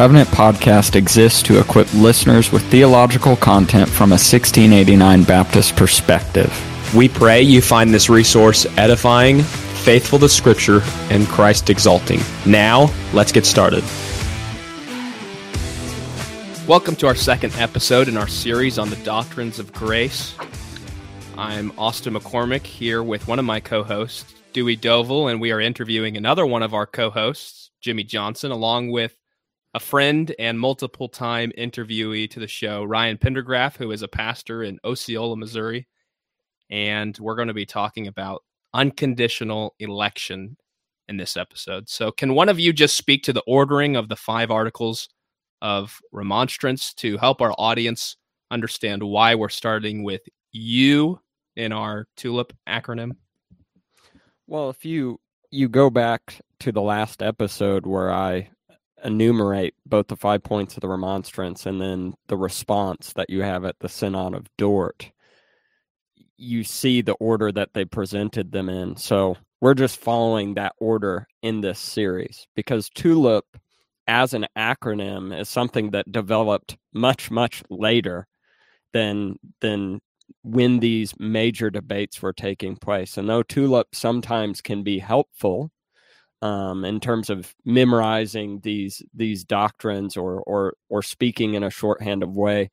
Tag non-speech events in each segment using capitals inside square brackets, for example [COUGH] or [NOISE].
Covenant podcast exists to equip listeners with theological content from a 1689 Baptist perspective. We pray you find this resource edifying, faithful to Scripture, and Christ exalting. Now, let's get started. Welcome to our second episode in our series on the doctrines of grace. I'm Austin McCormick here with one of my co hosts, Dewey Dovel, and we are interviewing another one of our co hosts, Jimmy Johnson, along with a friend and multiple time interviewee to the show, Ryan Pendergraph, who is a pastor in Osceola, Missouri. And we're going to be talking about unconditional election in this episode. So, can one of you just speak to the ordering of the five articles of remonstrance to help our audience understand why we're starting with you in our TULIP acronym? Well, if you you go back to the last episode where I enumerate both the five points of the remonstrance and then the response that you have at the Synod of Dort, you see the order that they presented them in. So we're just following that order in this series because TULIP as an acronym is something that developed much, much later than than when these major debates were taking place. And though TULIP sometimes can be helpful um, in terms of memorizing these these doctrines or or or speaking in a shorthand of way.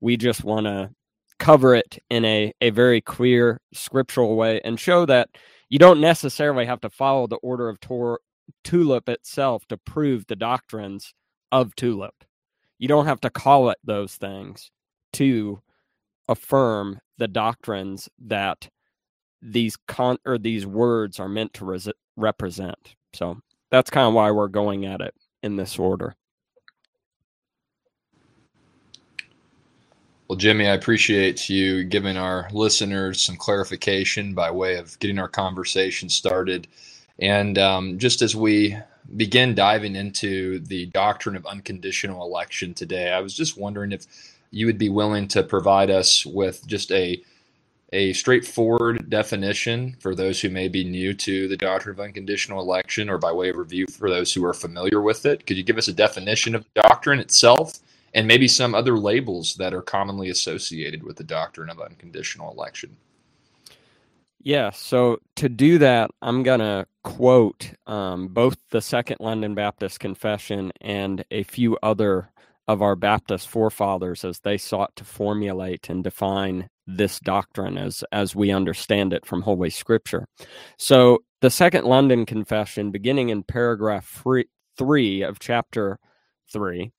We just want to cover it in a a very clear scriptural way and show that you don't necessarily have to follow the order of Tor- tulip itself to prove the doctrines of tulip. You don't have to call it those things to affirm the doctrines that these con or these words are meant to res- represent. So that's kind of why we're going at it in this order. Well, Jimmy, I appreciate you giving our listeners some clarification by way of getting our conversation started. And um, just as we begin diving into the doctrine of unconditional election today, I was just wondering if you would be willing to provide us with just a a straightforward definition for those who may be new to the doctrine of unconditional election or by way of review for those who are familiar with it? Could you give us a definition of the doctrine itself and maybe some other labels that are commonly associated with the doctrine of unconditional election? Yeah, so to do that, I'm going to quote um, both the Second London Baptist Confession and a few other of our Baptist forefathers as they sought to formulate and define this doctrine as as we understand it from Holy Scripture. So the Second London Confession, beginning in paragraph three, three of chapter three,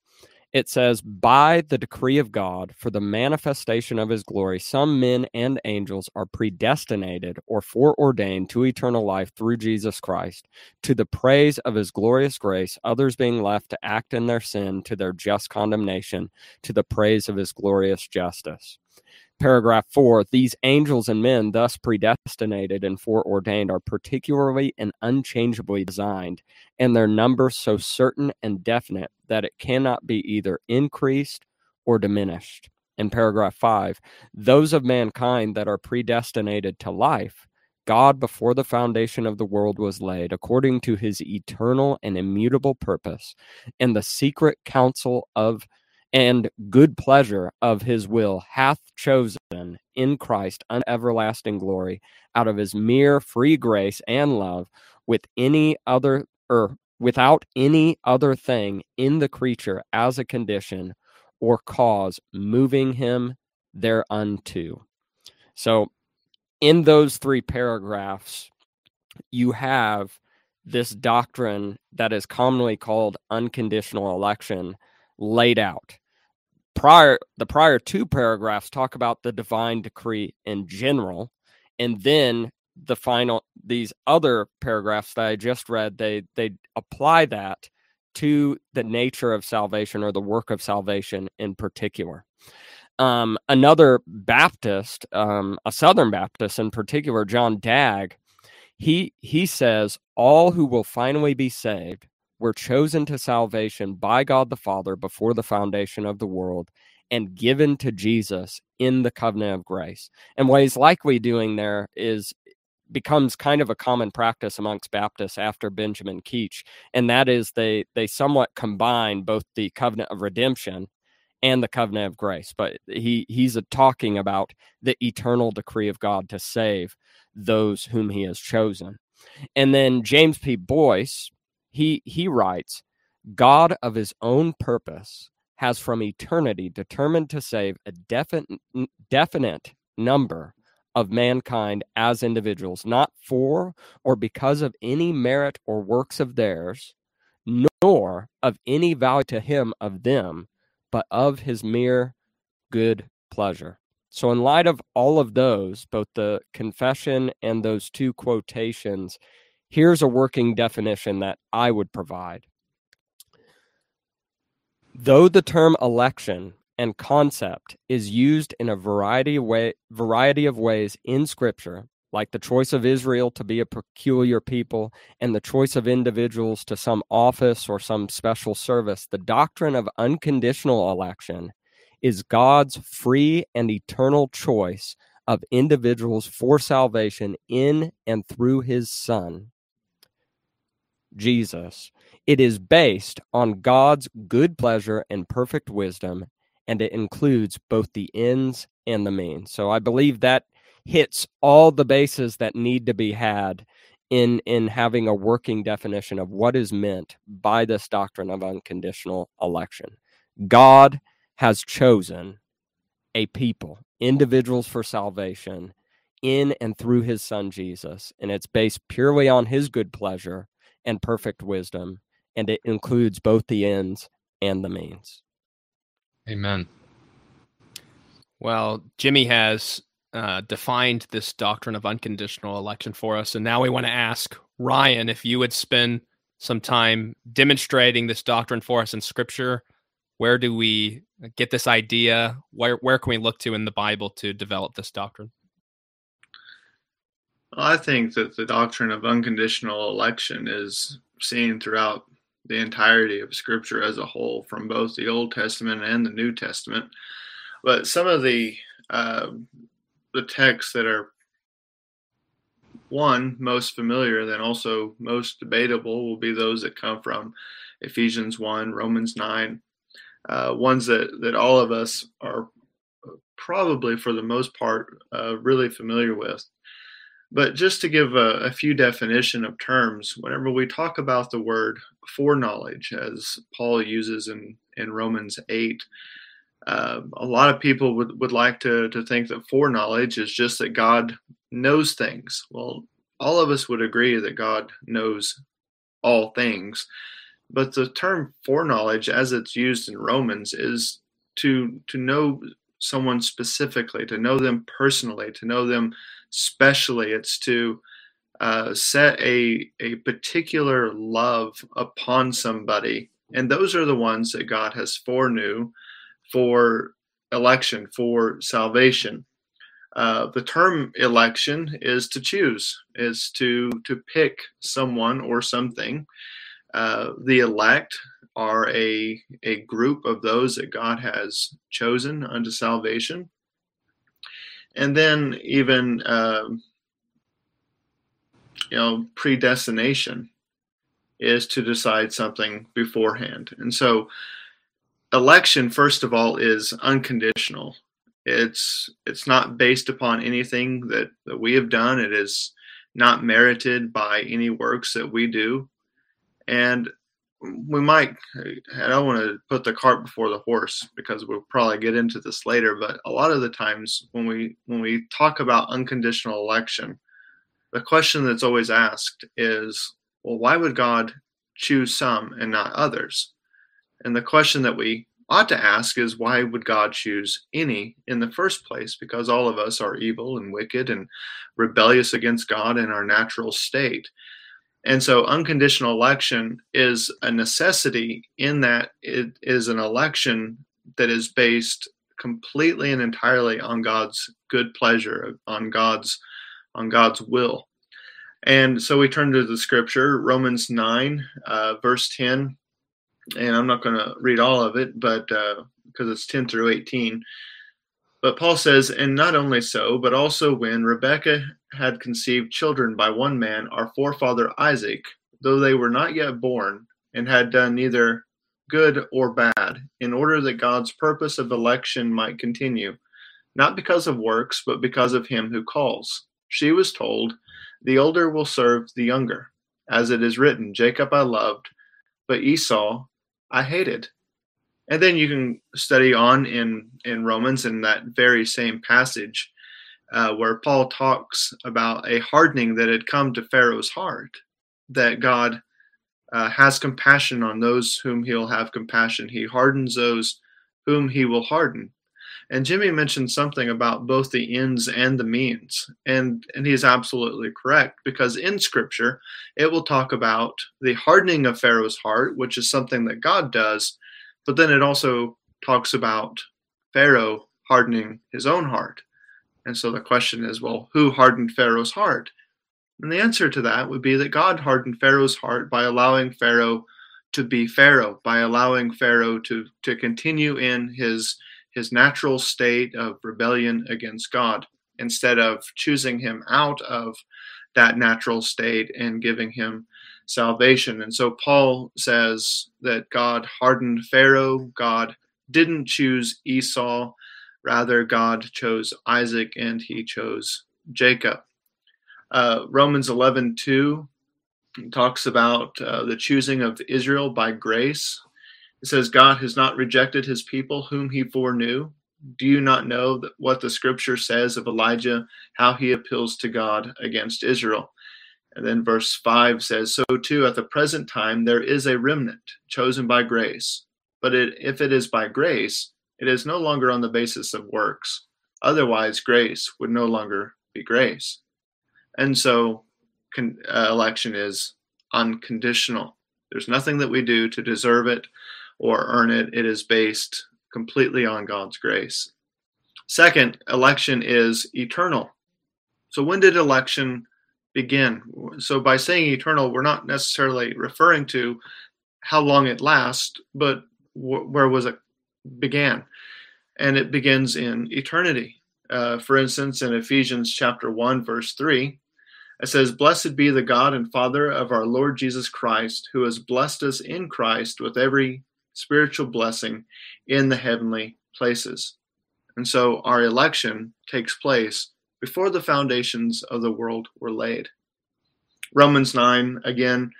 it says, By the decree of God, for the manifestation of his glory, some men and angels are predestinated or foreordained to eternal life through Jesus Christ, to the praise of his glorious grace, others being left to act in their sin to their just condemnation, to the praise of his glorious justice paragraph four, these angels and men, thus predestinated and foreordained, are particularly and unchangeably designed, and their number so certain and definite that it cannot be either increased or diminished. In paragraph five, those of mankind that are predestinated to life, God before the foundation of the world was laid, according to his eternal and immutable purpose, and the secret counsel of and good pleasure of his will hath chosen in Christ an everlasting glory out of his mere free grace and love with any other or without any other thing in the creature as a condition or cause moving him thereunto. So in those three paragraphs you have this doctrine that is commonly called unconditional election laid out prior the prior two paragraphs talk about the divine decree in general and then the final these other paragraphs that i just read they they apply that to the nature of salvation or the work of salvation in particular. Um, another baptist um, a southern baptist in particular john dagg he he says all who will finally be saved were chosen to salvation by God the Father before the foundation of the world and given to Jesus in the covenant of grace. And what he's likely doing there is becomes kind of a common practice amongst Baptists after Benjamin Keach, and that is they they somewhat combine both the covenant of redemption and the covenant of grace. But he he's talking about the eternal decree of God to save those whom He has chosen. And then James P. Boyce, he he writes, God of His own purpose has from eternity determined to save a definite definite number of mankind as individuals, not for or because of any merit or works of theirs, nor of any value to him of them, but of his mere good pleasure. So, in light of all of those, both the confession and those two quotations, here's a working definition that I would provide. Though the term election and concept is used in a variety of, way, variety of ways in Scripture, like the choice of Israel to be a peculiar people and the choice of individuals to some office or some special service, the doctrine of unconditional election is God's free and eternal choice of individuals for salvation in and through his Son, Jesus. It is based on God's good pleasure and perfect wisdom and it includes both the ends and the means. So I believe that hits all the bases that need to be had in in having a working definition of what is meant by this doctrine of unconditional election. God has chosen a people, individuals for salvation in and through his son Jesus, and it's based purely on his good pleasure and perfect wisdom, and it includes both the ends and the means. Amen. Well, Jimmy has uh, defined this doctrine of unconditional election for us. And now we want to ask Ryan if you would spend some time demonstrating this doctrine for us in Scripture. Where do we get this idea? Where, where can we look to in the Bible to develop this doctrine? I think that the doctrine of unconditional election is seen throughout the entirety of Scripture as a whole, from both the Old Testament and the New Testament. But some of the uh, the texts that are one most familiar, then also most debatable, will be those that come from Ephesians one, Romans nine, uh, ones that that all of us are probably for the most part uh, really familiar with. But just to give a, a, few definition of terms, whenever we talk about the word foreknowledge, as Paul uses in, in Romans 8, uh, a lot of people would, would like to, to think that foreknowledge is just that God knows things. Well, all of us would agree that God knows all things. But the term foreknowledge, as it's used in Romans, is to to know someone specifically, to know them personally, to know them specially. It's to uh, set a, a particular love upon somebody. And those are the ones that God has foreknew for election, for salvation. Uh, the term election is to choose, is to to pick someone or something. Uh, the elect are a, a group of those that God has chosen unto salvation. And then even, uh, you know, predestination is to decide something beforehand. And so election, first of all, is unconditional. It's it's not based upon anything that, that we have done. It is not merited by any works that we do. And we might i don't want to put the cart before the horse because we'll probably get into this later but a lot of the times when we when we talk about unconditional election the question that's always asked is well why would god choose some and not others? And the question that we ought to ask is why would god choose any in the first place? Because all of us are evil and wicked and rebellious against god in our natural state and so unconditional election is a necessity in that it is an election that is based completely and entirely on God's good pleasure, on God's on God's will. And so we turn to the scripture, Romans 9, uh, verse 10. And I'm not going to read all of it, but uh, because it's 10 through 18. But Paul says, and not only so, but also when Rebekah had conceived children by one man, our forefather Isaac, though they were not yet born, and had done neither good or bad, in order that God's purpose of election might continue, not because of works, but because of him who calls. She was told, The older will serve the younger. As it is written, Jacob I loved, but Esau I hated. And then you can study on in, in Romans in that very same passage uh, where Paul talks about a hardening that had come to Pharaoh's heart, that God uh, has compassion on those whom he'll have compassion. He hardens those whom he will harden. And Jimmy mentioned something about both the ends and the means. And, and he's absolutely correct because in scripture, it will talk about the hardening of Pharaoh's heart, which is something that God does, but then it also talks about Pharaoh hardening his own heart. And so the question is, well, who hardened Pharaoh's heart? And the answer to that would be that God hardened Pharaoh's heart by allowing Pharaoh to be Pharaoh, by allowing Pharaoh to, to continue in his, his natural state of rebellion against God, instead of choosing him out of that natural state and giving him salvation. And so Paul says that God hardened Pharaoh, God didn't choose Esau, rather, God chose Isaac and he chose Jacob. Uh, Romans 11 2 talks about uh, the choosing of Israel by grace. It says, God has not rejected his people whom he foreknew. Do you not know what the scripture says of Elijah, how he appeals to God against Israel? And then verse 5 says, So too at the present time there is a remnant chosen by grace. But it, if it is by grace, it is no longer on the basis of works. Otherwise, grace would no longer be grace. And so con, uh, election is unconditional. There's nothing that we do to deserve it or earn it. It is based completely on God's grace. Second, election is eternal. So when did election begin. So by saying eternal, we're not necessarily referring to how long it lasts, but wh- where was it began, and it begins in eternity. Uh, for instance, in Ephesians chapter one, verse three, it says, "Blessed be the God and Father of our Lord Jesus Christ, who has blessed us in Christ with every spiritual blessing in the heavenly places." And so our election takes place before the foundations of the world were laid. Romans 9, again,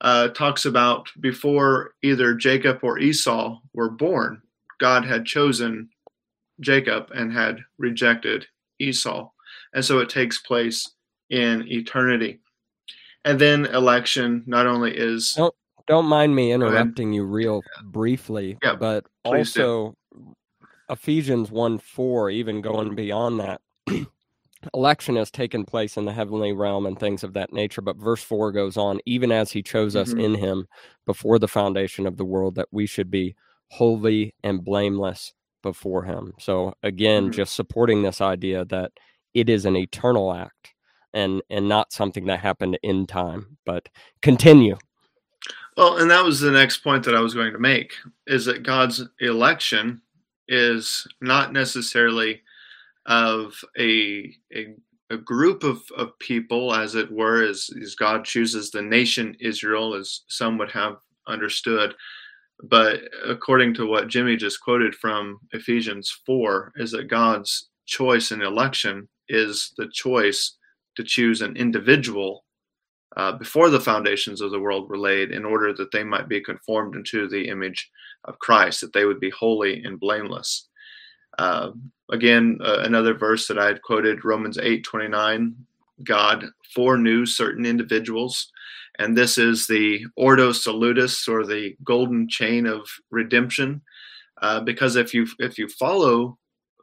uh, talks about before either Jacob or Esau were born, God had chosen Jacob and had rejected Esau. And so it takes place in eternity. And then election not only is. Don't, don't mind me interrupting you real briefly, yeah, but also do. Ephesians 1 4, even going beyond that, [CLEARS THROAT] election has taken place in the heavenly realm and things of that nature. But verse 4 goes on, even as he chose us mm-hmm. in him before the foundation of the world, that we should be holy and blameless before him. So again, mm-hmm. just supporting this idea that it is an eternal act and and not something that happened in time. But continue. Well, and that was the next point that I was going to make is that God's election is not necessarily of a, a, a group of, of people, as it were, as, as God chooses the nation Israel, as some would have understood. But according to what Jimmy just quoted from Ephesians 4, is that God's choice and election is the choice to choose an individual uh, before the foundations of the world were laid in order that they might be conformed into the image of Christ, that they would be holy and blameless. Uh, again, uh, another verse that I had quoted, Romans 8 29, God foreknew certain individuals. And this is the Ordo Salutis or the golden chain of redemption. Uh, because if you if you follow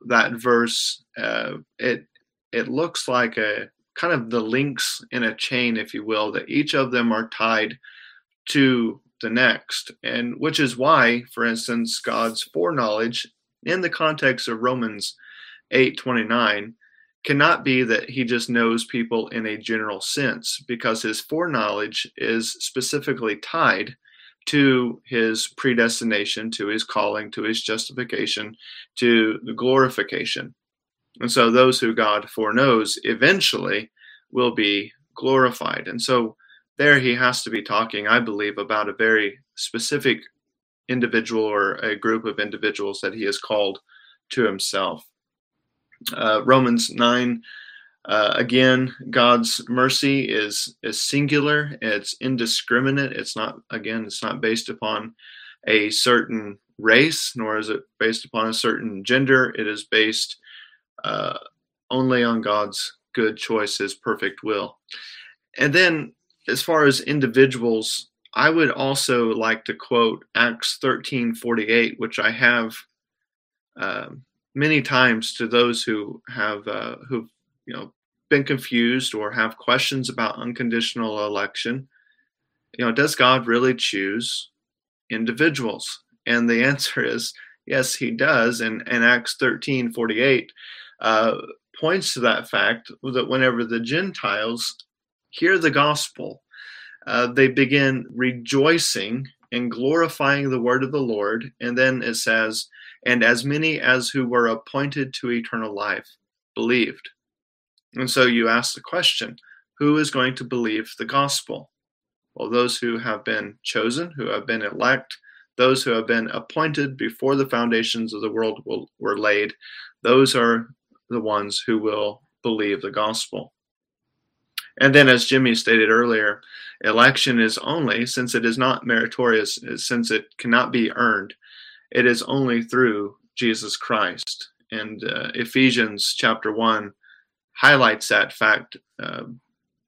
that verse, uh, it it looks like a kind of the links in a chain, if you will, that each of them are tied to the next, and which is why, for instance, God's foreknowledge in the context of Romans 8:29 cannot be that he just knows people in a general sense because his foreknowledge is specifically tied to his predestination, to his calling, to his justification, to the glorification. And so those who God foreknows eventually will be glorified. And so there he has to be talking, I believe, about a very specific individual or a group of individuals that he has called to himself. Uh, Romans 9 uh, again, God's mercy is is singular. It's indiscriminate. It's not again. It's not based upon a certain race, nor is it based upon a certain gender. It is based uh, only on God's good choice, His perfect will. And then, as far as individuals, I would also like to quote Acts thirteen forty eight, which I have uh, many times to those who have uh, who've you know been confused or have questions about unconditional election. You know does god really choose individuals? And the [LAUGHS] answer is yes he does. And, and acts 13 48 uh, points to that fact that whenever the gentiles hear the gospel uh, they begin rejoicing and glorifying the word of the lord. And then it says and as many as who were appointed to eternal life believed. And so you ask the question who is going to believe the gospel? Well, those who have been chosen, who have been elect, those who have been appointed before the foundations of the world will, were laid, those are the ones who will believe the gospel. And then, as Jimmy stated earlier, election is only, since it is not meritorious, since it cannot be earned, it is only through Jesus Christ. And uh, Ephesians chapter 1 highlights that fact. Uh,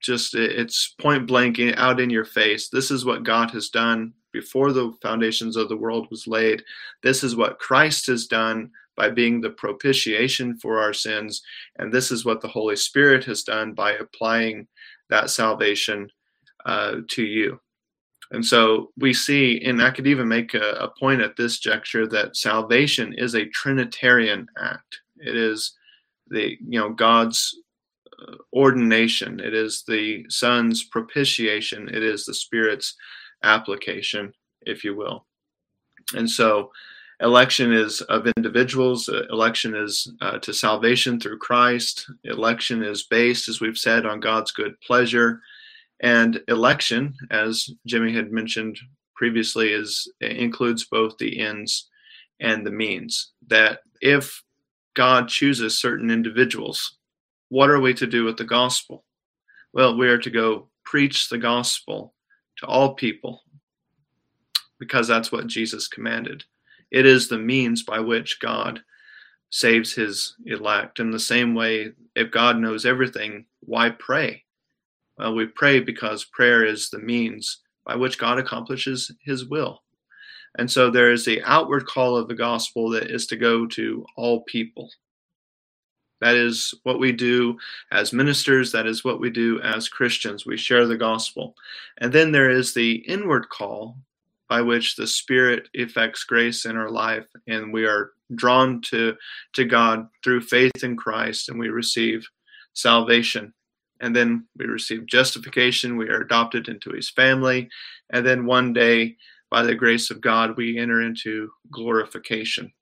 just it's point blank out in your face. This is what God has done before the foundations of the world was laid. This is what Christ has done by being the propitiation for our sins. And this is what the Holy Spirit has done by applying that salvation uh, to you. And so we see, and I could even make a, a, point at this juncture that salvation is a Trinitarian act. It is the you know God's uh, ordination. It is the Son's propitiation. It is the Spirit's application, if you will. And so, election is of individuals. Uh, election is uh, to salvation through Christ. Election is based, as we've said, on God's good pleasure and election, as Jimmy had mentioned previously, is includes both the ends and the means. That if God chooses certain individuals, what are we to do with the gospel? Well, we are to go preach the gospel to all people because that's what Jesus commanded. It is the means by which God saves his elect. In the same way, if God knows everything, why pray? Well, we pray because prayer is the means by which God accomplishes his will. And so there is the outward call of the gospel that is to go to all people. That is what we do as ministers. That is what we do as Christians. We share the gospel. And then there is the inward call by which the Spirit effects grace in our life, and we are drawn to, to God through faith in Christ, and we receive salvation and then we receive justification. We are adopted into his family. And then one day, by the grace of God, we enter into glorification.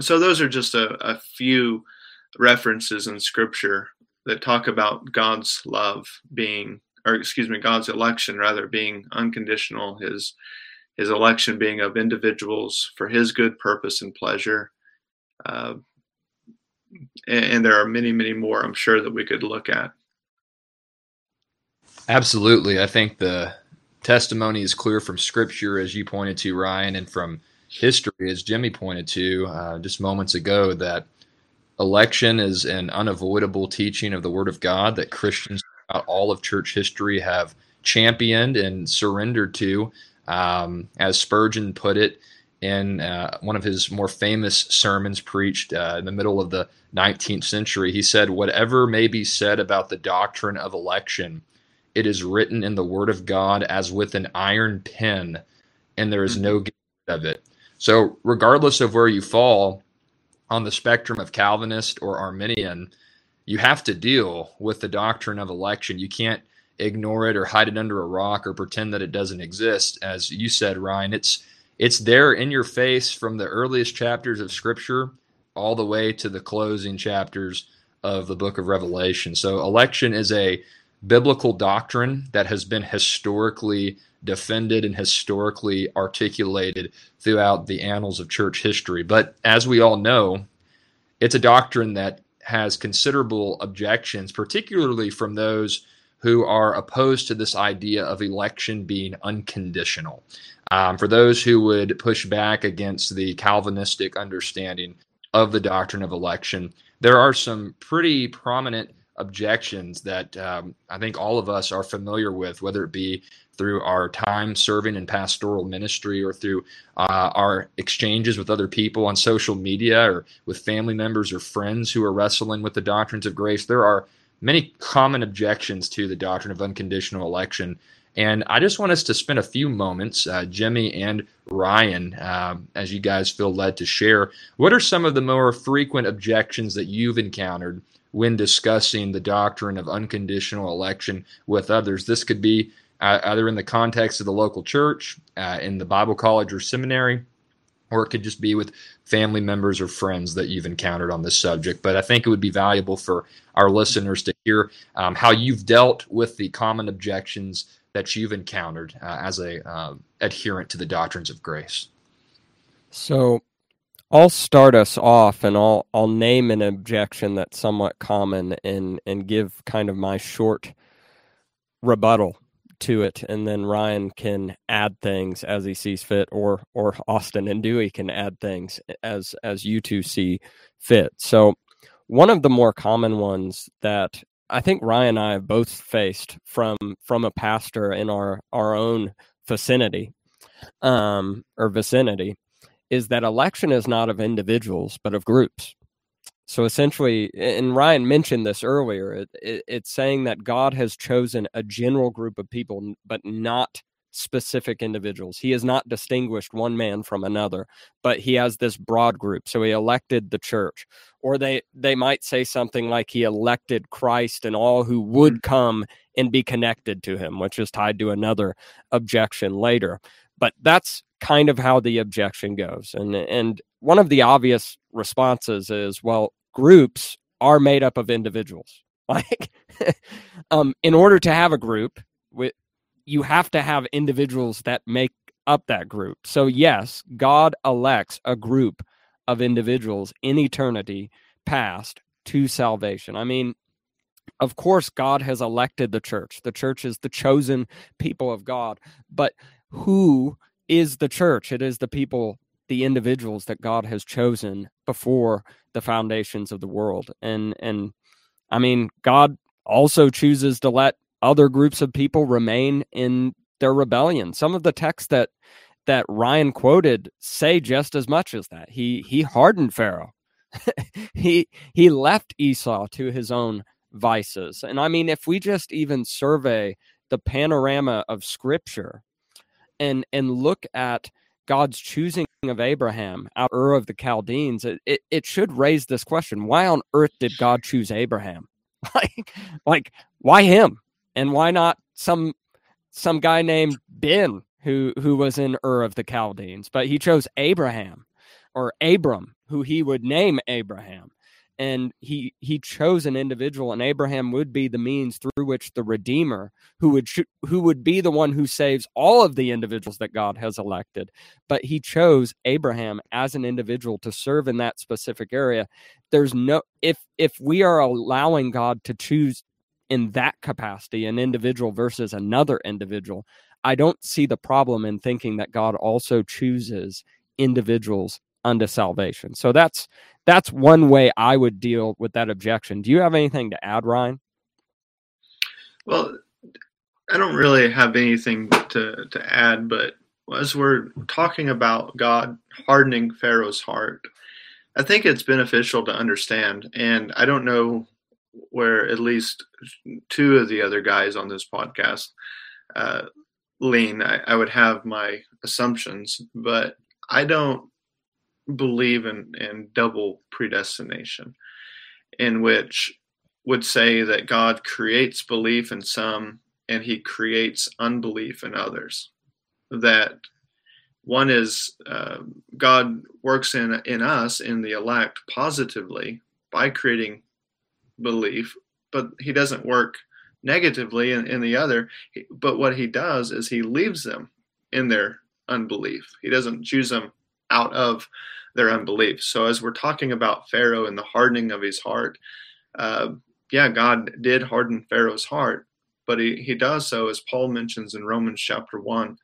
So, those are just a, a few references in scripture that talk about God's love being, or excuse me, God's election rather being unconditional, his his election being of individuals for his good purpose and pleasure. Uh, and, and there are many, many more, I'm sure, that we could look at. Absolutely. I think the testimony is clear from scripture, as you pointed to, Ryan, and from history, as Jimmy pointed to uh, just moments ago, that election is an unavoidable teaching of the Word of God that Christians throughout all of church history have championed and surrendered to. Um, as Spurgeon put it in uh, one of his more famous sermons preached uh, in the middle of the 19th century, he said, Whatever may be said about the doctrine of election, it is written in the word of God as with an iron pen, and there is no mm-hmm. getting rid of it. So, regardless of where you fall on the spectrum of Calvinist or Arminian, you have to deal with the doctrine of election. You can't ignore it or hide it under a rock or pretend that it doesn't exist. As you said, Ryan, it's it's there in your face from the earliest chapters of Scripture. all the way to the closing chapters of the book of Revelation. So, election is a biblical doctrine that has been historically defended and historically articulated throughout the annals of church history. But as we all know, it's a doctrine that has considerable objections, particularly from those who are opposed to this idea of election being unconditional. Um, for those who would push back against the Calvinistic understanding of the doctrine of election, there are some pretty prominent objections that um, I think all of us are familiar with, whether it be through our time serving in pastoral ministry or through uh, our exchanges with other people on social media or with family members or friends who are wrestling with the doctrines of grace. There are many common objections to the doctrine of unconditional election. And I just want us to spend a few moments, uh, Jimmy and Ryan, uh, as you guys feel led to share. What are some of the more frequent objections that you've encountered when discussing the doctrine of unconditional election with others? This could be uh, either in the context of the local church, uh, in the Bible college or seminary, or it could just be with family members or friends that you've encountered on this subject. But I think it would be valuable for our listeners to hear um, how you've dealt with the common objections that you've encountered uh, as a uh, adherent to the doctrines of grace. So, I'll start us off, and I'll I'll name an objection that's somewhat common, and and give kind of my short rebuttal to it, and then Ryan can add things as he sees fit, or or Austin and Dewey can add things as as you two see fit. So one of the more common ones that I think Ryan and I have both faced from from a pastor in our our own vicinity, um, or vicinity, is that election is not of individuals but of groups. So essentially, and Ryan mentioned this earlier, it, it, it's saying that God has chosen a general group of people, but not specific individuals. He has not distinguished one man from another, but he has this broad group. So he elected the church. Or they they might say something like he elected Christ and all who would mm-hmm. come and be connected to him, which is tied to another objection later. But that's kind of how the objection goes. And and one of the obvious responses is, well, groups are made up of individuals. [LAUGHS] Like, um, in order to have a group, you have to have individuals that make up that group. So, yes, God elects a group of individuals in eternity past to salvation. I mean, of course, God has elected the church. The church is the chosen people of God. But who is the church? It is the people the individuals that God has chosen before the foundations of the world. And and I mean, God also chooses to let other groups of people remain in their rebellion. Some of the texts that that Ryan quoted say just as much as that. He he hardened Pharaoh. [LAUGHS] he he left Esau to his own vices. And I mean, if we just even survey the panorama of scripture and and look at God's choosing of Abraham out Ur of the Chaldeans, it, it, it should raise this question: Why on earth did God choose Abraham? [LAUGHS] like, like why him, and why not some some guy named Ben who who was in Ur of the Chaldeans? But he chose Abraham or Abram, who he would name Abraham and he he chose an individual and abraham would be the means through which the redeemer who would who would be the one who saves all of the individuals that god has elected but he chose abraham as an individual to serve in that specific area. There's no if if we are allowing god to choose in that capacity an individual versus another individual i don't see the problem in thinking that god also chooses individuals unto salvation. So that's that's one way I would deal with that objection. Do you have anything to add, Ryan? Well, I don't really have anything to, to add, but as we're talking about God hardening Pharaoh's heart, I think it's beneficial to understand. And I don't know where at least two of the other guys on this podcast uh, lean. I, I would have my assumptions, but I don't believe in, in double predestination, in which would say that God creates belief in some and he creates unbelief in others. That one is uh, God works in in us in the elect positively by creating belief, but He doesn't work negatively in, in the other. But what He does is He leaves them in their unbelief. He doesn't choose them out of their unbelief. So as we're talking about Pharaoh and the hardening of his heart, uh, yeah, God did harden Pharaoh's heart, but he, he does so, as Paul mentions in Romans chapter 1,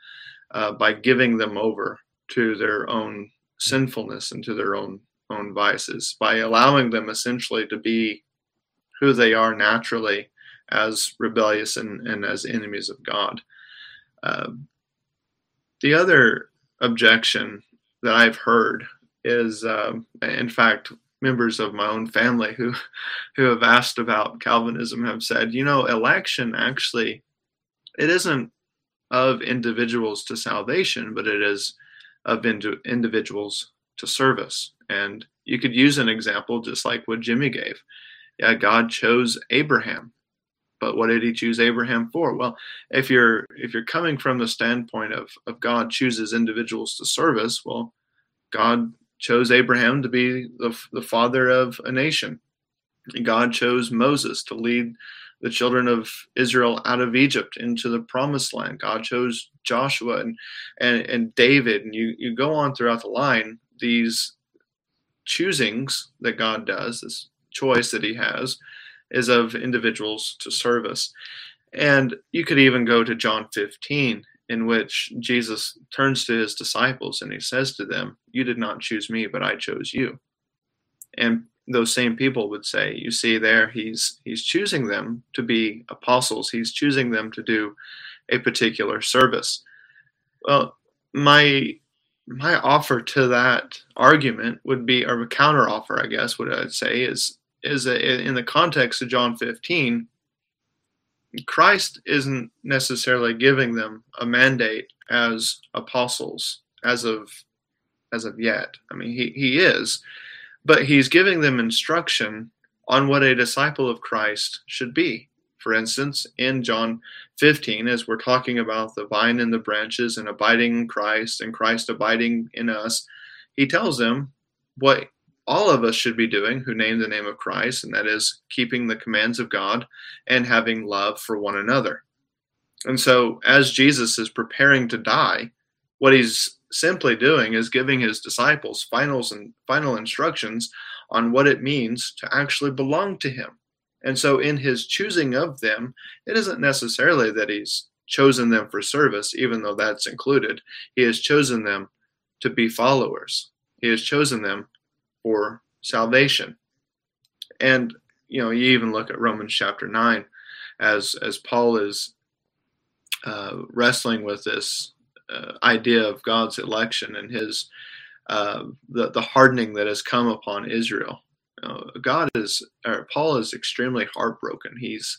uh, by giving them over to their own sinfulness and to their own own vices, by allowing them essentially to be who they are naturally as rebellious and, and as enemies of God. Uh, the other objection that I've heard is, um, in fact, members of my own family who [LAUGHS] who have asked about Calvinism have said, you know, election actually it isn't of individuals to salvation, but it is of ind- individuals to service. And you could use an example just like what Jimmy gave. Yeah, God chose Abraham. But what did he choose Abraham for? Well, if you're if you're coming from the standpoint of, of God chooses individuals to service, well, God chose Abraham to be the, the father of a nation. God chose Moses to lead the children of Israel out of Egypt into the promised land. God chose Joshua and, and, and David. And you, you go on throughout the line, these choosings that God does, this choice that he has, is of individuals to service. And you could even go to John 15 in which Jesus turns to his disciples and he says to them, You did not choose me, but I chose you. And those same people would say, You see there, he's he's choosing them to be apostles, he's choosing them to do a particular service. Well, my my offer to that argument would be, or a counter offer, I guess, what I'd say is is a, in the context of John 15, Christ isn't necessarily giving them a mandate as apostles as of as of yet. I mean, he, he is, but he's giving them instruction on what a disciple of Christ should be. For instance, in John 15, as we're talking about the vine and the branches and abiding in Christ and Christ abiding in us, he tells them what all of us should be doing who name the name of Christ, and that is keeping the commands of God and having love for one another. And so, as Jesus is preparing to die, what he's simply doing is giving his disciples finals and final instructions on what it means to actually belong to him. And so, in his choosing of them, it isn't necessarily that he's chosen them for service, even though that's included. He has chosen them to be followers. He has chosen them for salvation. And you know, you even look at Romans chapter nine, as as Paul is uh, wrestling with this uh, idea of God's election and his uh, the the hardening that has come upon Israel. God is, or Paul is extremely heartbroken. He's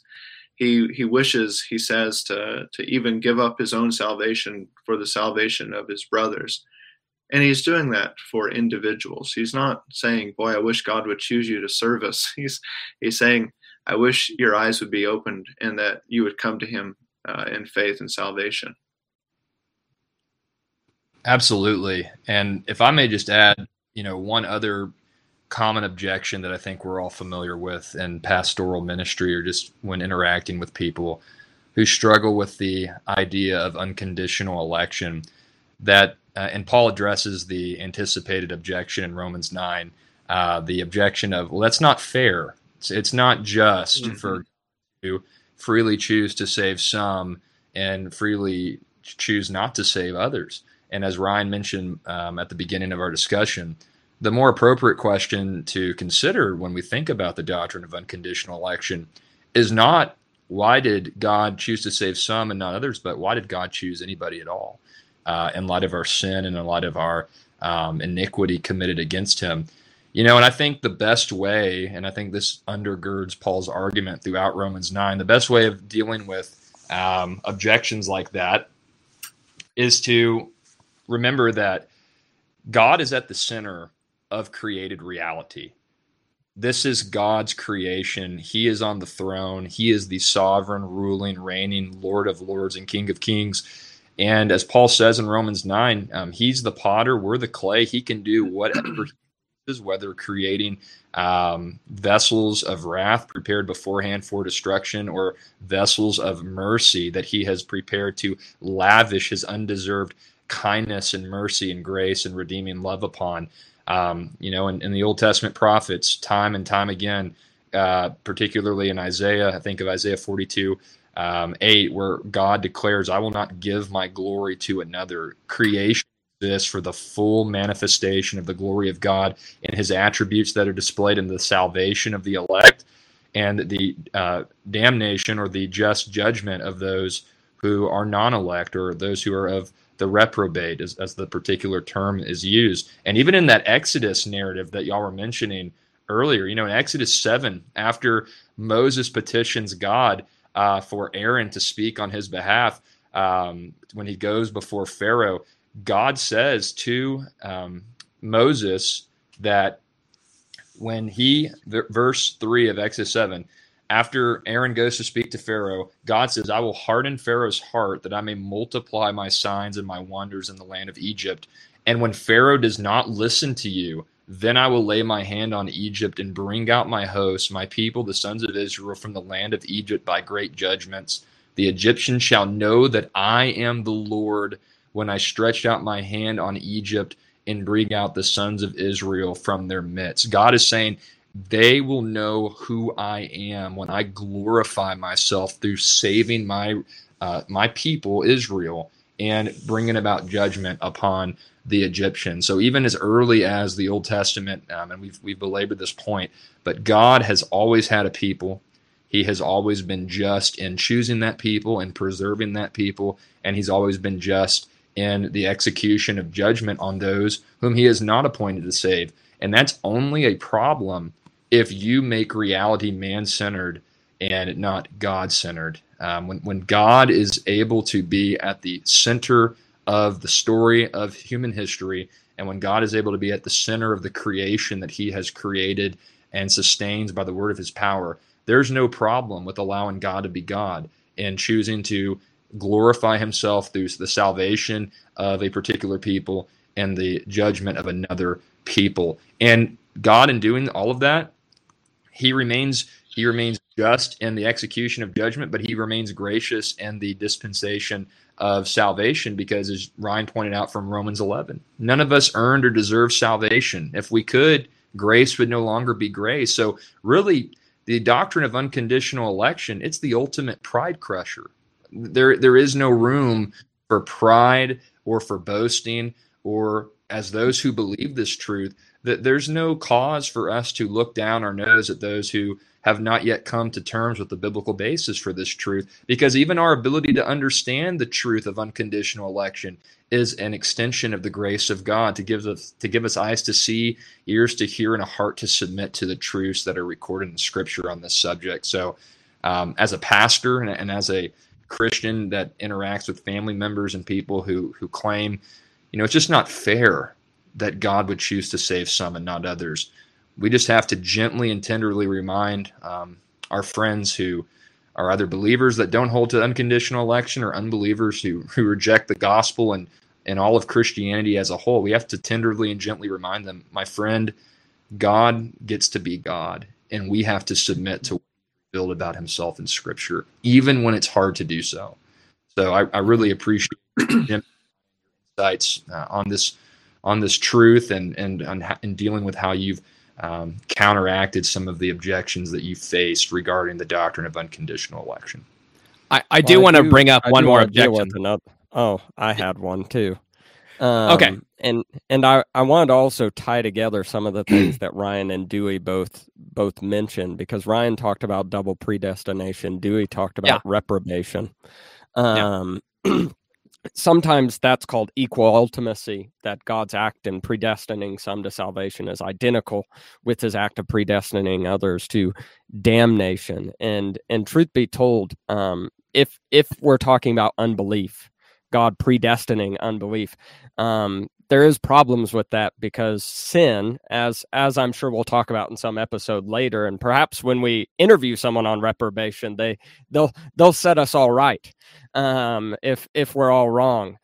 he he wishes, he says, to to even give up his own salvation for the salvation of his brothers. And he's doing that for individuals. He's not saying, "Boy, I wish God would choose you to serve us." [LAUGHS] He's he's saying, "I wish your eyes would be opened and that you would come to Him uh, in faith and salvation." Absolutely. And if I may just add, you know, one other common objection that I think we're all familiar with in pastoral ministry or just when interacting with people who struggle with the idea of unconditional election that uh, and Paul addresses the anticipated objection in Romans 9, uh, the objection of, well, that's not fair. It's, it's not just mm-hmm. for to freely choose to save some and freely choose not to save others. And as Ryan mentioned um, at the beginning of our discussion, the more appropriate question to consider when we think about the doctrine of unconditional election is not why did God choose to save some and not others, but why did God choose anybody at all? Uh, in light of our sin and in light of our um, iniquity committed against him. You know, and I think the best way, and I think this undergirds Paul's argument throughout Romans 9, the best way of dealing with um, objections like that is to remember that God is at the center of created reality. This is God's creation. He is on the throne. He is the sovereign, ruling, reigning Lord of lords and King of kings And as Paul says in Romans 9, um, he's the potter, we're the clay. He can do whatever is, whether creating um, vessels of wrath prepared beforehand for destruction or vessels of mercy that he has prepared to lavish his undeserved kindness and mercy and grace and redeeming love upon. Um, you know, in, in, the Old Testament prophets, time and time again, uh, particularly in Isaiah, I think of Isaiah 42 um, 8, where God declares, I will not give my glory to another. Creation exists for the full manifestation of the glory of God and his attributes that are displayed in the salvation of the elect and the uh, damnation or the just judgment of those who are non elect or those who are of the reprobate, as, as the particular term is used. And even in that Exodus narrative that y'all were mentioning earlier, you know, in Exodus 7, after Moses petitions God, uh, for Aaron to speak on his behalf um, when he goes before Pharaoh. God says to um, Moses that when he, verse 3 of Exodus 7, after Aaron goes to speak to Pharaoh, God says, I will harden Pharaoh's heart that I may multiply my signs and my wonders in the land of Egypt. And when Pharaoh does not listen to you, then I will lay my hand on Egypt and bring out my hosts, my people, the sons of Israel, from the land of Egypt by great judgments. The Egyptians shall know that I am the Lord when I stretch out my hand on Egypt and bring out the sons of Israel from their midst. God is saying, they will know who I am when I glorify myself through saving my uh, my people Israel and bringing about judgment upon the Egyptians. So even as early as the Old Testament, um, and we've we've belabored this point, but God has always had a people. He has always been just in choosing that people and preserving that people, and He's always been just in the execution of judgment on those whom He has not appointed to save. And that's only a problem if you make reality man centered and not God centered. Um, when, when God is able to be at the center of the story of human history. And when God is able to be at the center of the creation that he has created and sustains by the word of his power, there's no problem with allowing God to be God and choosing to glorify himself through the salvation of a particular people and the judgment of another people. And God, in doing all of that, he remains he remains just in the execution of judgment, but he remains gracious in the dispensation of salvation because, as Ryan pointed out from Romans 11, none of us earned or deserved salvation. If we could, grace would no longer be grace. So, really, the doctrine of unconditional election, it's the ultimate pride crusher. There, there is no room for pride or for boasting or as those who believe this truth that there's no cause for us to look down our nose at those who have not yet come to terms with the biblical basis for this truth because even our ability to understand the truth of unconditional election is an extension of the grace of God to give us to give us eyes to see, ears to hear, and a heart to submit to the truths that are recorded in Scripture on this subject. So, um, as a pastor and, and as a Christian that interacts with family members and people who who claim, you know, it's just not fair that God would choose to save some and not others we just have to gently and tenderly remind um, our friends who are either believers that don't hold to unconditional election or unbelievers who, [LAUGHS] who reject the gospel and, and all of Christianity as a whole. We have to tenderly and gently remind them, my friend, God gets to be God, and we have to submit to what about himself in Scripture, even when it's hard to do so. So I, I really appreciate [CLEARS THROAT] Jim insights uh, on this on this truth and and and dealing with how you've um, counteracted some of the objections that you faced regarding the doctrine of unconditional election. I, I do well, want to bring up I one more objection. Another, oh, I had one too. Um, okay, and and I I wanted to also tie together some of the things that Ryan and Dewey both both mentioned because Ryan talked about double predestination, Dewey talked about yeah. reprobation. Um, yeah. [CLEARS THROAT] sometimes that's called equal ultimacy that god's act in predestining some to salvation is identical with his act of predestining others to damnation. And and truth be told um, if if we're talking about unbelief god predestining unbelief um, there is problems with that because sin as as i'm sure we'll talk about in some episode later and perhaps when we interview someone on reprobation they they'll they'll set us all right um, if if we're all wrong.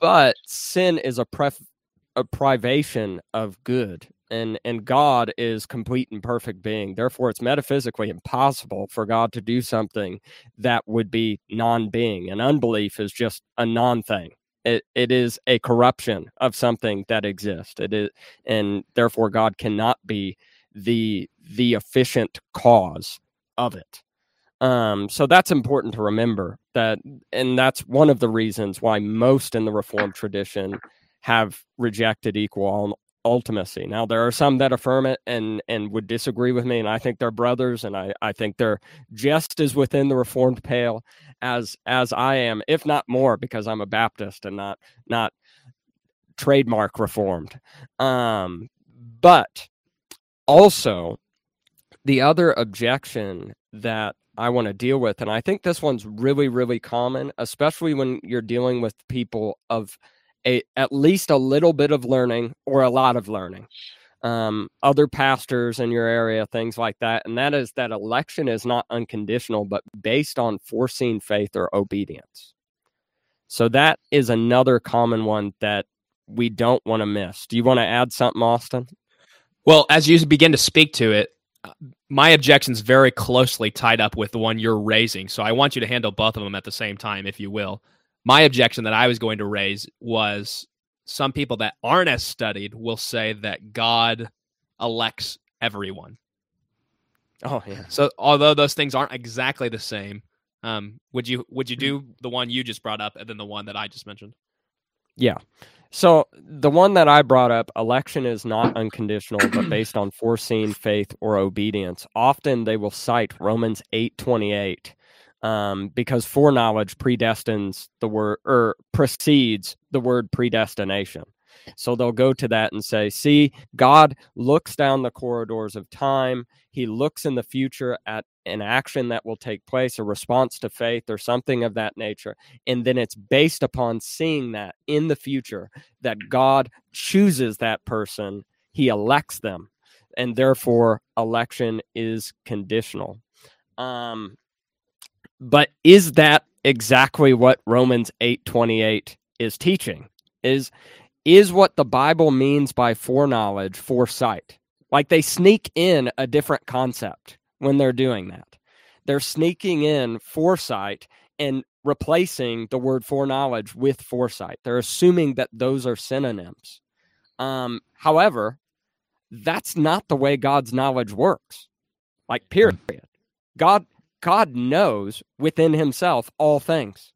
But sin is a pref- a privation of good and and God is complete and perfect being. Therefore, it's metaphysically impossible for God to do something that would be non-being. And unbelief is just a non-thing. It it is a corruption of something that exists. It is, and therefore, God cannot be the the efficient cause of it. Um, so that's important to remember that, and that's one of the reasons why most in the Reformed tradition have rejected equal ultimacy. Now there are some that affirm it and and would disagree with me, and I think they're brothers, and I I think they're just as within the Reformed pale as as I am, if not more, because I'm a Baptist and not not trademark Reformed. Um, but also the other objection that I want to deal with, and I think this one's really really common, especially when you're dealing with people of a at least a little bit of learning or a lot of learning um, other pastors in your area things like that and that is that election is not unconditional but based on foreseen faith or obedience. So that is another common one that we don't want to miss. Do you want to add something austin? Well as you begin to speak to it uh, my objection's very closely tied up with the one you're raising so i want you to handle both of them at the same time if you will my objection that I was going to raise was some people that aren't as studied will say that God elects everyone. Oh yeah. So although those things aren't exactly the same, um, would you would you do the one you just brought up and then the one that I just mentioned? Yeah. So the one that I brought up, election is not unconditional, but [CLEARS THROAT] based on foreseen faith or obedience. Often they will cite Romans eight twenty eight um, because foreknowledge predestines the word or precedes the word predestination. So they'll go to that and say, see, God looks down the corridors of time. He looks in the future at an action that will take place, a response to faith or something of that nature. And then it's based upon seeing that in the future that God chooses that person, He elects them. And therefore, election is conditional. Um, but is that exactly what Romans 8:28 is teaching? Is is what the Bible means by foreknowledge, foresight. Like they sneak in a different concept when they're doing that. They're sneaking in foresight and replacing the word foreknowledge with foresight. They're assuming that those are synonyms. Um, however, that's not the way God's knowledge works. Like, period. God God knows within himself all things.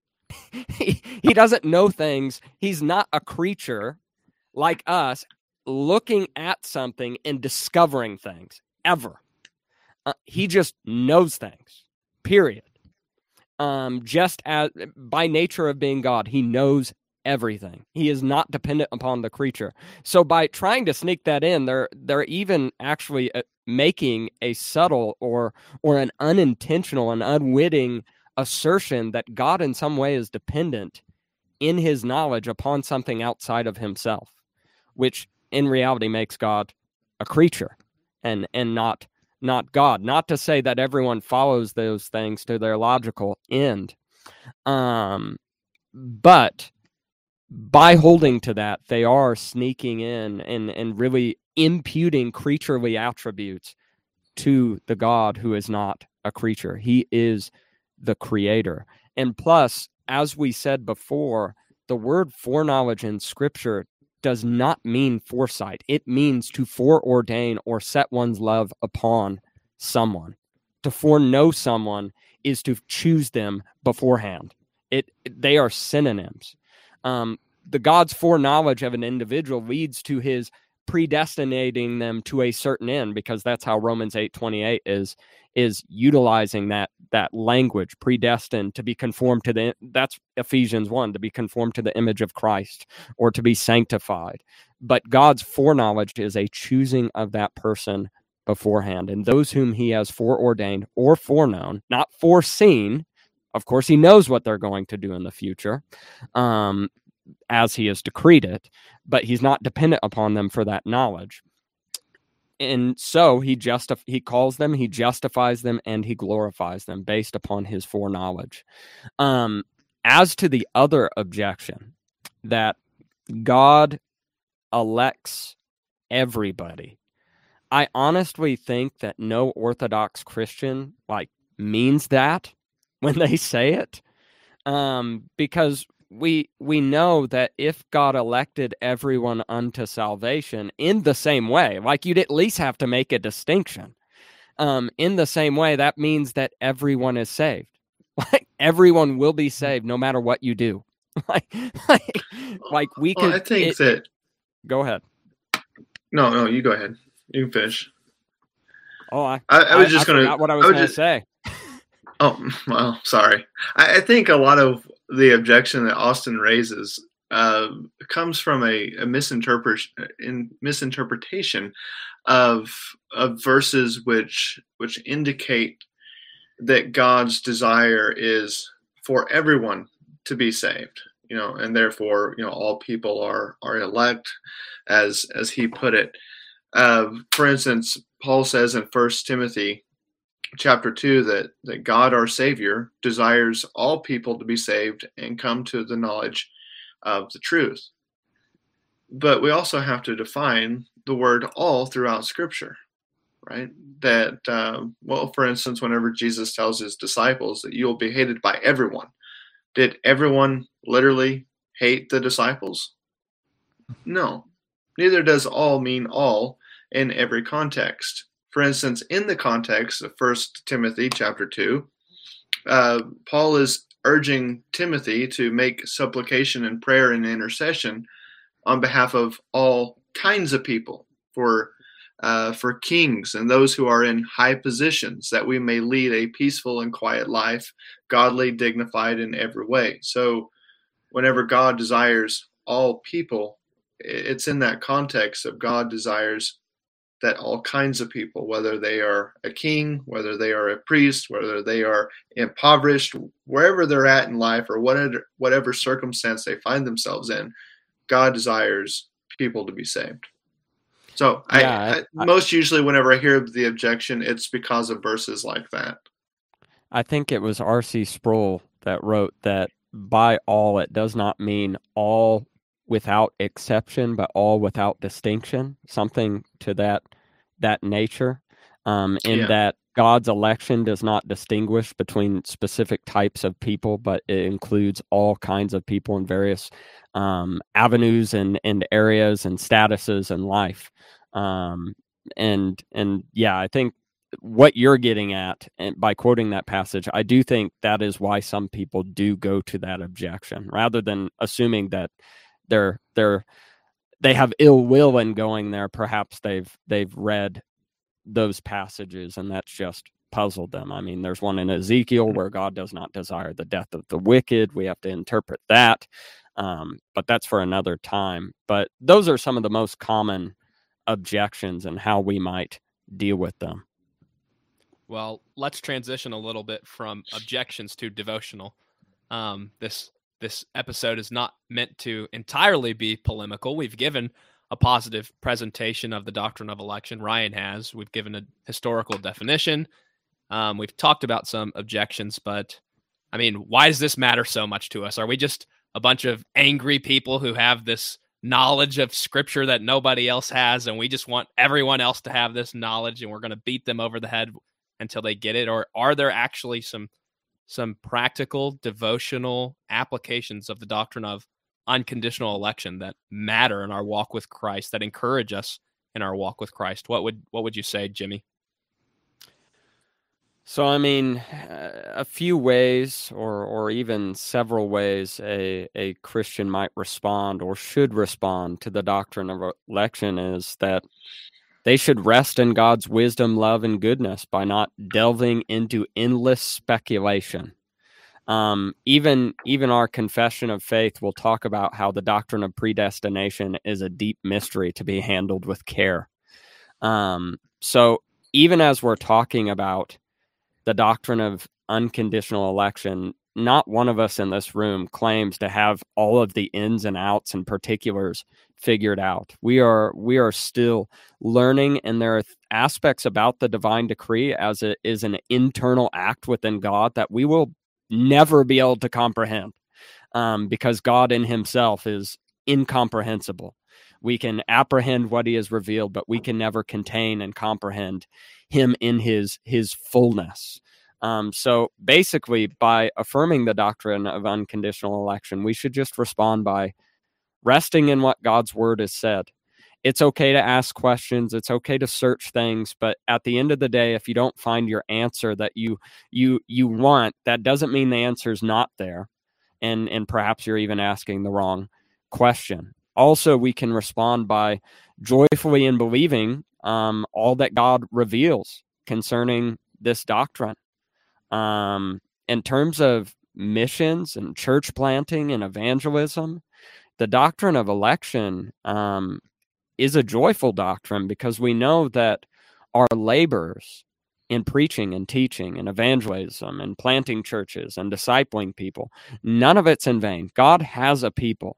he, [LAUGHS] he doesn't know things. He's not a creature like us looking at something and discovering things ever. Uh, he just knows things, period. Um, just as by nature of being God, he knows everything. He is not dependent upon the creature. So by trying to sneak that in, they're they're even actually uh, making a subtle or or an unintentional and unwitting assertion that God in some way is dependent in his knowledge upon something outside of himself, which in reality makes God a creature and and not not God. Not to say that everyone follows those things to their logical end. Um but by holding to that, they are sneaking in and, and really imputing creaturely attributes to the God who is not a creature. He is the creator. And plus, as we said before, the word foreknowledge in scripture does not mean foresight. It means to foreordain or set one's love upon someone. To foreknow someone is to choose them beforehand. It they are synonyms um, the God's foreknowledge of an individual leads to his predestinating them to a certain end because that's how Romans 8:28 is is utilizing that that language predestined to be conformed to the that's Ephesians 1 to be conformed to the image of Christ or to be sanctified. But God's foreknowledge is a choosing of that person beforehand. And those whom he has foreordained or foreknown not foreseen of course, he knows what they're going to do in the future um, as he has decreed it, but he's not dependent upon them for that knowledge. And so he justif- he calls them, he justifies them, and he glorifies them based upon his foreknowledge. Um, as to the other objection that God elects everybody, I honestly think that no Orthodox Christian like means that [LAUGHS] when they say it, um, because we we know that if God elected everyone unto salvation in the same way, like you'd at least have to make a distinction. Um, in the same way, that means that everyone is saved. [LAUGHS] Like everyone will be saved no matter what you do. [LAUGHS] like, like, like we Well, could. I think it- that go ahead. no, no, you go ahead. You can finish. Oh, I, I, I was just I gonna. what I was, was going to just- say. Oh, well, sorry. I, I think a lot of the objection that Austin raises uh, comes from a, a in misinterpretation of of verses which which indicate that God's desire is for everyone to be saved. You know, and therefore, you know, all people are are elect, as as he put it. Uh, for instance, Paul says in First Timothy chapter 2 that, that God our Savior desires all people to be saved and come to the knowledge of the truth. But we also have to define the word all throughout Scripture, right? That, um, well, for instance, whenever Jesus tells his disciples that you'll be hated by everyone, did everyone literally hate the disciples? No. Neither does all mean all in every context for instance, in the context of First Timothy chapter two, uh, Paul is urging Timothy to make supplication and prayer and intercession on behalf of all kinds of people, for uh, for kings and those who are in high positions, that we may lead a peaceful and quiet life, godly, dignified in every way. So, whenever God desires all people, it's in that context of God desires that all kinds of people, whether they are a king, whether they are a priest, whether they are impoverished, wherever they're at in life or whatever, whatever circumstance they find themselves in, God desires people to be saved. So, Yeah, I, I- I, most usually, whenever I hear the objection, it's because of verses like that. I think it was R.C. Sproul that wrote that by all it does not mean all without exception, but all without distinction. Something to that that nature. Um, in Yeah. that God's election does not distinguish between specific types of people, but it includes all kinds of people in various um, avenues and, and areas and statuses in life. Um, and and yeah, I think what you're getting at and by quoting that passage i do think that is why some people do go to that objection rather than assuming that they're they're they have ill will in going there. Perhaps they've they've read those passages and that's just puzzled them. I mean there's one in ezekiel where god does not desire the death of the wicked. We have to interpret that um, but that's for another time. But those are some of the most common objections and how we might deal with them. Well, let's transition a little bit from objections to devotional. Um, this this episode is not meant to entirely be polemical. We've given a positive presentation of the doctrine of election. Ryan has. We've given a historical definition. Um, we've talked about some objections, but I mean, why does this matter so much to us? Are we just a bunch of angry people who have this knowledge of scripture that nobody else has, and we just want everyone else to have this knowledge, and we're going to beat them over the head until they get it or are there actually some some practical devotional applications of the doctrine of unconditional election that matter in our walk with Christ that encourage us in our walk with Christ. What would what would you say Jimmy? So I mean, uh, a few ways, or or even several ways, a a Christian might respond or should respond to the doctrine of election is that they should rest in God's wisdom, love, and goodness by not delving into endless speculation. Um, even even our confession of faith will talk about how the doctrine of predestination is a deep mystery to be handled with care. Um, so even as we're talking about the doctrine of unconditional election, not one of us in this room claims to have all of the ins and outs and particulars figured out. We are we are still learning and there are aspects about the divine decree as it is an internal act within God that we will never be able to comprehend. um, because God in Himself is incomprehensible. We can apprehend what He has revealed, but we can never contain and comprehend Him in His His fullness. Um, so basically, by affirming the doctrine of unconditional election, we should just respond by resting in what God's word has said. It's okay to ask questions, it's okay to search things, but at the end of the day if you don't find your answer that you you you want, that doesn't mean the answer is not there. And and perhaps you're even asking the wrong question. Also, we can respond by joyfully in believing um, all that God reveals concerning this doctrine. Um, in terms of missions and church planting and evangelism, the doctrine of election um, is a joyful doctrine because we know that our labors in preaching and teaching and evangelism and planting churches and discipling people, none of it's in vain. God has a people.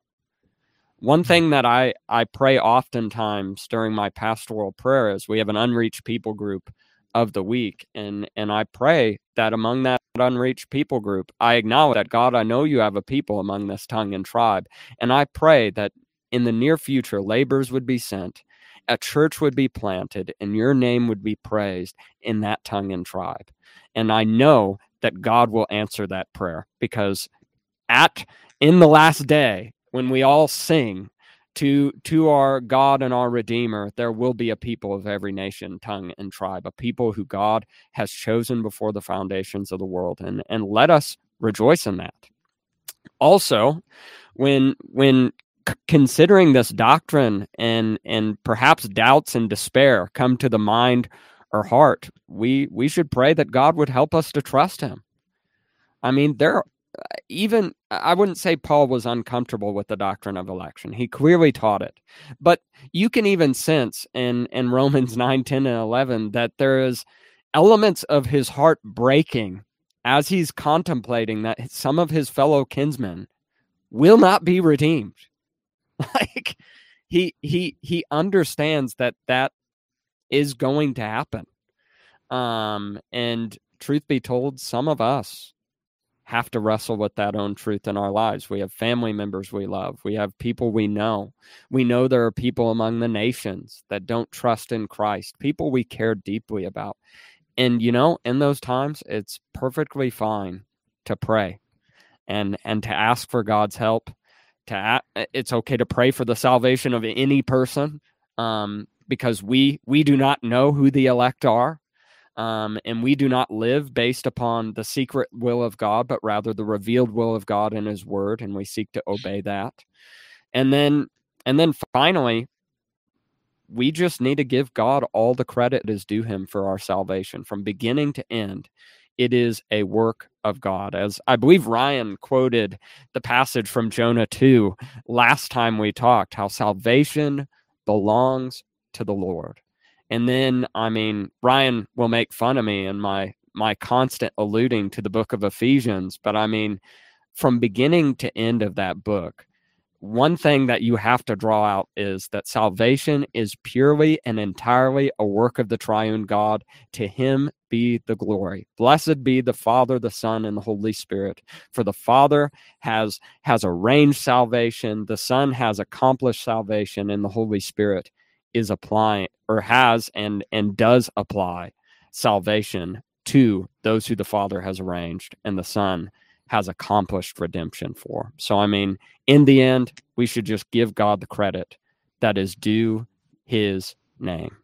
One thing that I, I pray oftentimes during my pastoral prayer is we have an unreached people group of the week. And and I pray that among that unreached people group, I acknowledge that God, I know you have a people among this tongue and tribe. And I pray that in the near future, labors would be sent, a church would be planted, and your name would be praised in that tongue and tribe. And I know that God will answer that prayer because at in the last day, when we all sing to to our God and our Redeemer, there will be a people of every nation, tongue, and tribe, a people who God has chosen before the foundations of the world, and and let us rejoice in that. Also, when when c- considering this doctrine and and perhaps doubts and despair come to the mind or heart, we we should pray that God would help us to trust Him. I mean, there even I wouldn't say Paul was uncomfortable with the doctrine of election. He clearly taught it. But you can even sense in, in Romans [LAUGHS] 9, 10, and 11 that there is elements of his heart breaking as he's contemplating that some of his fellow kinsmen will not be redeemed. [LAUGHS] Like he he he understands that that is going to happen. Um and truth be told, some of us have to wrestle with that own truth in our lives. We have family members we love. We have people we know. We know there are people among the nations that don't trust in Christ, people we care deeply about. And you know, in those times, it's perfectly fine to pray and and to ask for God's help. To it's okay to pray for the salvation of any person um, because we we do not know who the elect are. Um, and we do not live based upon the secret will of God, but rather the revealed will of God in His Word, and we seek to obey that. And then, and then finally, we just need to give God all the credit is due Him for our salvation from beginning to end. It is a work of God. As I believe Ryan quoted the passage from Jonah 2 last time we talked, how salvation belongs to the Lord. And then, I mean, Ryan will make fun of me and my my constant alluding to the book of Ephesians, but I mean, from beginning to end of that book, one thing that you have to draw out is that salvation is purely and entirely a work of the triune God. To him be the glory. Blessed be the Father, the Son, and the Holy Spirit. For the Father has has arranged salvation, the Son has accomplished salvation, and the Holy Spirit is applying or has and and does apply salvation to those who the Father has arranged and the Son has accomplished redemption for. So I mean, in the end, we should just give God the credit that is due his name.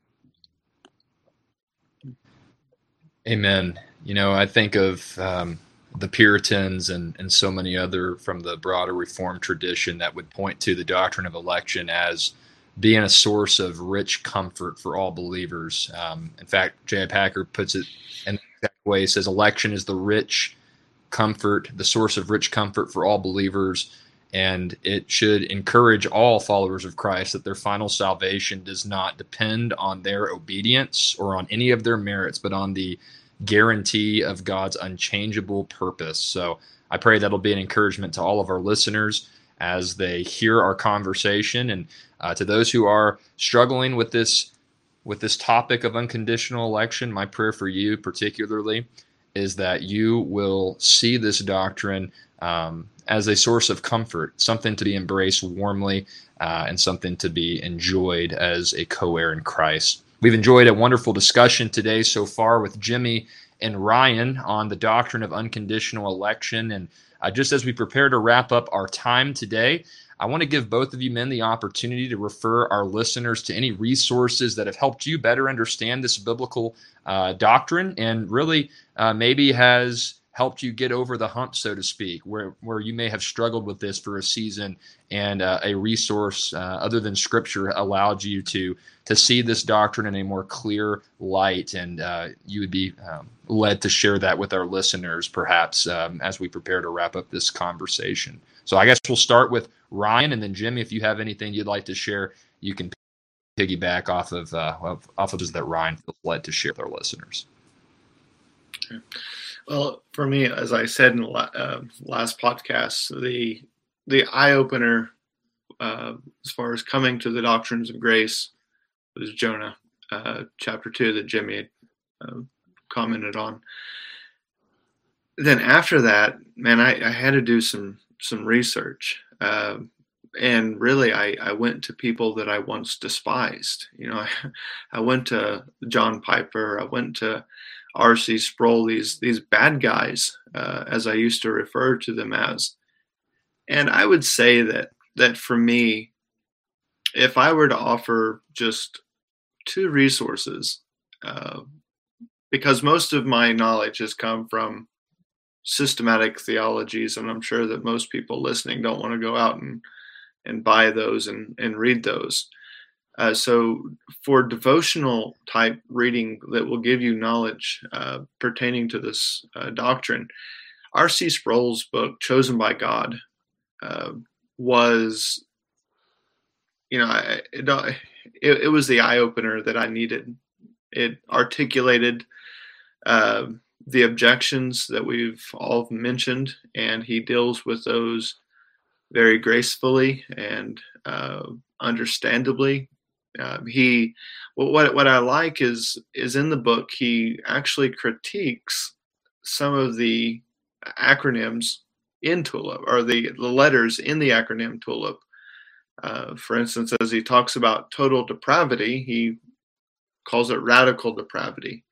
Amen. You know, I think of um, the Puritans and, and so many other from the broader Reformed tradition that would point to the doctrine of election as being a source of rich comfort for all believers. Um, in fact, J.I. Packer puts it in that way. He says, Election is the rich comfort, the source of rich comfort for all believers. And it should encourage all followers of Christ that their final salvation does not depend on their obedience or on any of their merits, but on the guarantee of God's unchangeable purpose. So I pray that'll be an encouragement to all of our listeners as they hear our conversation. And uh, to those who are struggling with this with this topic of unconditional election, my prayer for you particularly is that you will see this doctrine um, as a source of comfort, something to be embraced warmly, uh, and something to be enjoyed as a co heir in Christ. We've enjoyed a wonderful discussion today so far with Jimmy and Ryan on the doctrine of unconditional election. And uh, just as we prepare to wrap up our time today, I want to give both of you men the opportunity to refer our listeners to any resources that have helped you better understand this biblical uh, doctrine and really uh, maybe has helped you get over the hump, so to speak, where, where you may have struggled with this for a season and uh, a resource uh, other than scripture allowed you to to see this doctrine in a more clear light and uh, you would be um, led to share that with our listeners perhaps um, as we prepare to wrap up this conversation. So i guess we'll start with ryan and then jimmy if you have anything you'd like to share you can piggyback off of uh, off of that ryan feels led to share with our listeners well, for me, as I said in the uh, last podcast, the the eye opener uh, as far as coming to the doctrines of grace was Jonah, uh, chapter two that Jimmy had uh, commented on. Then after that, man, I, I had to do some some research, um, and really, I, I went to people that I once despised. You know, I, [LAUGHS] I went to John Piper, I went to R.C. Sproul, these these bad guys, uh, as I used to refer to them as. And I would say that that for me, if I were to offer just two resources, uh, because most of my knowledge has come from systematic theologies, and I'm sure that most people listening don't want to go out and and buy those and, and read those. Uh, so, for devotional type reading that will give you knowledge uh, pertaining to this uh, doctrine, R.C. Sproul's book, Chosen by God, uh, was, you know, it, it, it, was the eye opener that I needed. It articulated uh, the objections that we've all mentioned, and he deals with those very gracefully and uh, understandably uh, he what what I like is is in the book he actually critiques some of the acronyms in Tulip or the, the letters in the acronym Tulip. Uh, for instance, as he talks about total depravity, he calls it radical depravity,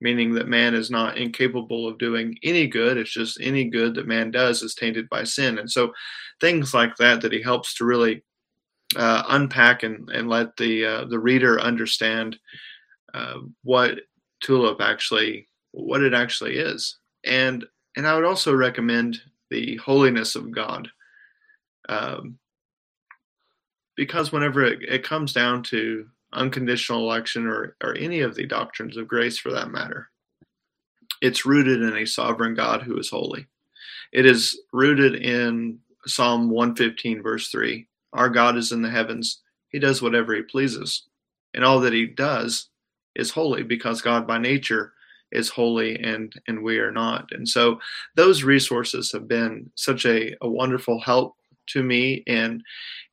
meaning that man is not incapable of doing any good. It's just any good that man does is tainted by sin. And so things like that that he helps to really uh, unpack and, and let the uh, the reader understand uh, what tulip actually what it actually is. And and I would also recommend the holiness of God um, because whenever it, it comes down to unconditional election or or any of the doctrines of grace for that matter it's rooted in a sovereign God who is holy. It is rooted in Psalm 115 verse 3 our God is in the heavens. He does whatever he pleases. And all that he does is holy because God by nature is holy and and we are not. And so those resources have been such a, a wonderful help to me and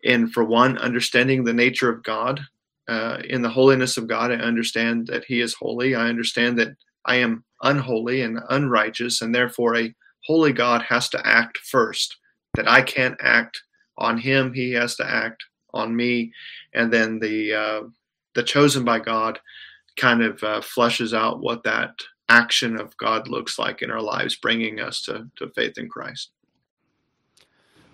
and for one understanding the nature of God uh, in the holiness of God I understand that he is holy I understand that I am unholy and unrighteous and therefore a holy God has to act first that I can't act on him he has to act on me. And then the uh, the chosen by god kind of uh, fleshes out what that action of god looks like in our lives bringing us to, to faith in christ.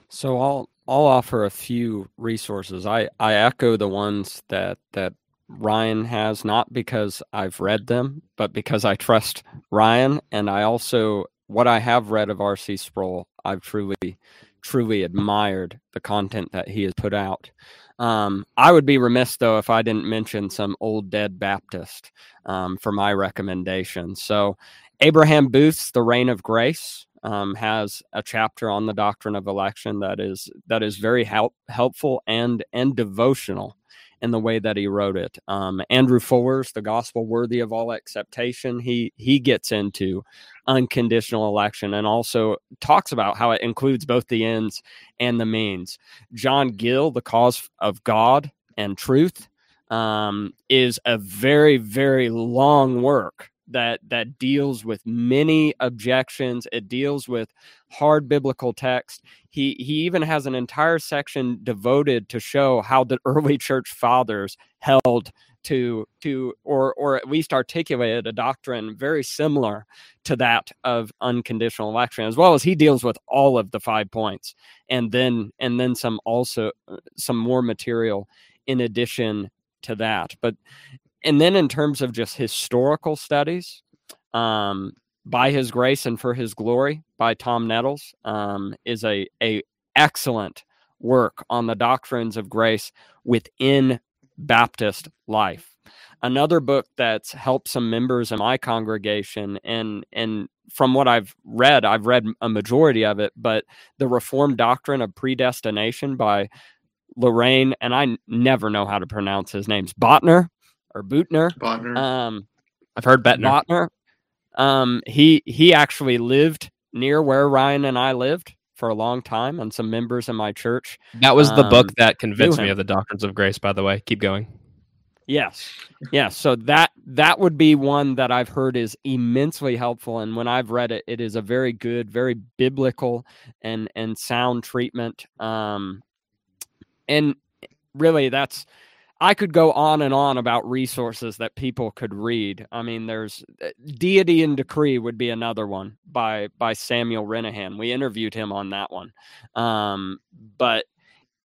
So i'll i'll offer a few resources. I i echo the ones that that ryan has not because i've read them but because i trust ryan. And i also what i have read of rc sproul i've truly truly admired the content that he has put out. Um, I would be remiss though if I didn't mention some old dead Baptist um, for my recommendation. So, Abraham Booth's "The Reign of Grace" um, has a chapter on the doctrine of election that is that is very help, helpful and and devotional in the way that he wrote it. Um, Andrew Fuller's "The Gospel Worthy of All Acceptation." He he gets into unconditional election and also talks about how it includes both the ends and the means. John Gill, The Cause of God and Truth, um, is a very, very long work that that deals with many objections. It deals with hard biblical text. He he even has an entire section devoted to show how the [LAUGHS] early church fathers held to to or or at least articulated a doctrine very similar to that of unconditional election as well as he deals with all of the five points and then and then some also uh, some more material in addition to that but and then in terms of just historical studies um by his grace and for his glory by tom nettles um is a a excellent work on the doctrines of grace within Baptist life. Another book that's helped some members in my congregation, and and from what I've read, I've read a majority of it, but the Reformed Doctrine of Predestination by Loraine, and I never know how to pronounce his names, Botner or Bootner. Botner. Um, I've heard Bettner. Botner. Um, he he actually lived near where Ryan and I lived for a long time, and some members in my church. That was the Um, book that convinced me of the doctrines of grace. By the way, keep going. Yes, yes. So that that would be one that I've heard is immensely helpful, and when I've read it, it is a very good, very biblical and and sound treatment. Um, and really, that's I could go on and on about resources that people could read. I mean, there's uh, Deity and Decree would be another one by by Samuel Renihan. We interviewed him on that one, um, but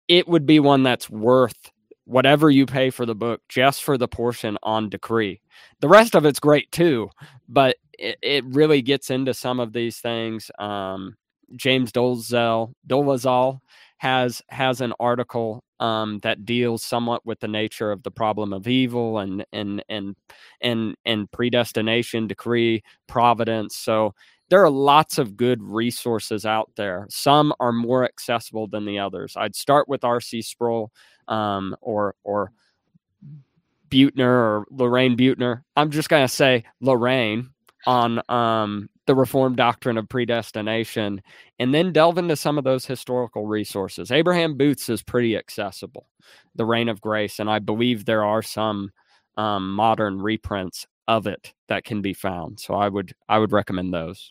it would be one that's worth whatever you pay for the book just for the portion on decree. The rest of it's great too, but it, it really gets into some of these things. Um, James Dolezal Dolezal has has an article um, that deals somewhat with the nature of the problem of evil and and and and and predestination, decree, providence. So there are lots of good resources out there. Some are more accessible than the others. I'd start with R.C. Sproul um, or or Butner or Loraine Butner. I'm just gonna say Loraine on um, the Reformed doctrine of predestination, and then delve into some of those historical resources. Abraham Booth's is pretty accessible, The Reign of Grace, and I believe there are some um, modern reprints of it that can be found. So I would I would recommend those.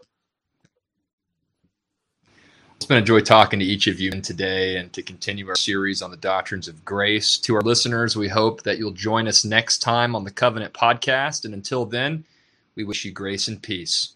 It's been a joy talking to each of you today and to continue our series on the doctrines of grace. To our listeners, we hope that you'll join us next time on the Covenant podcast. And until then, we wish you grace and peace.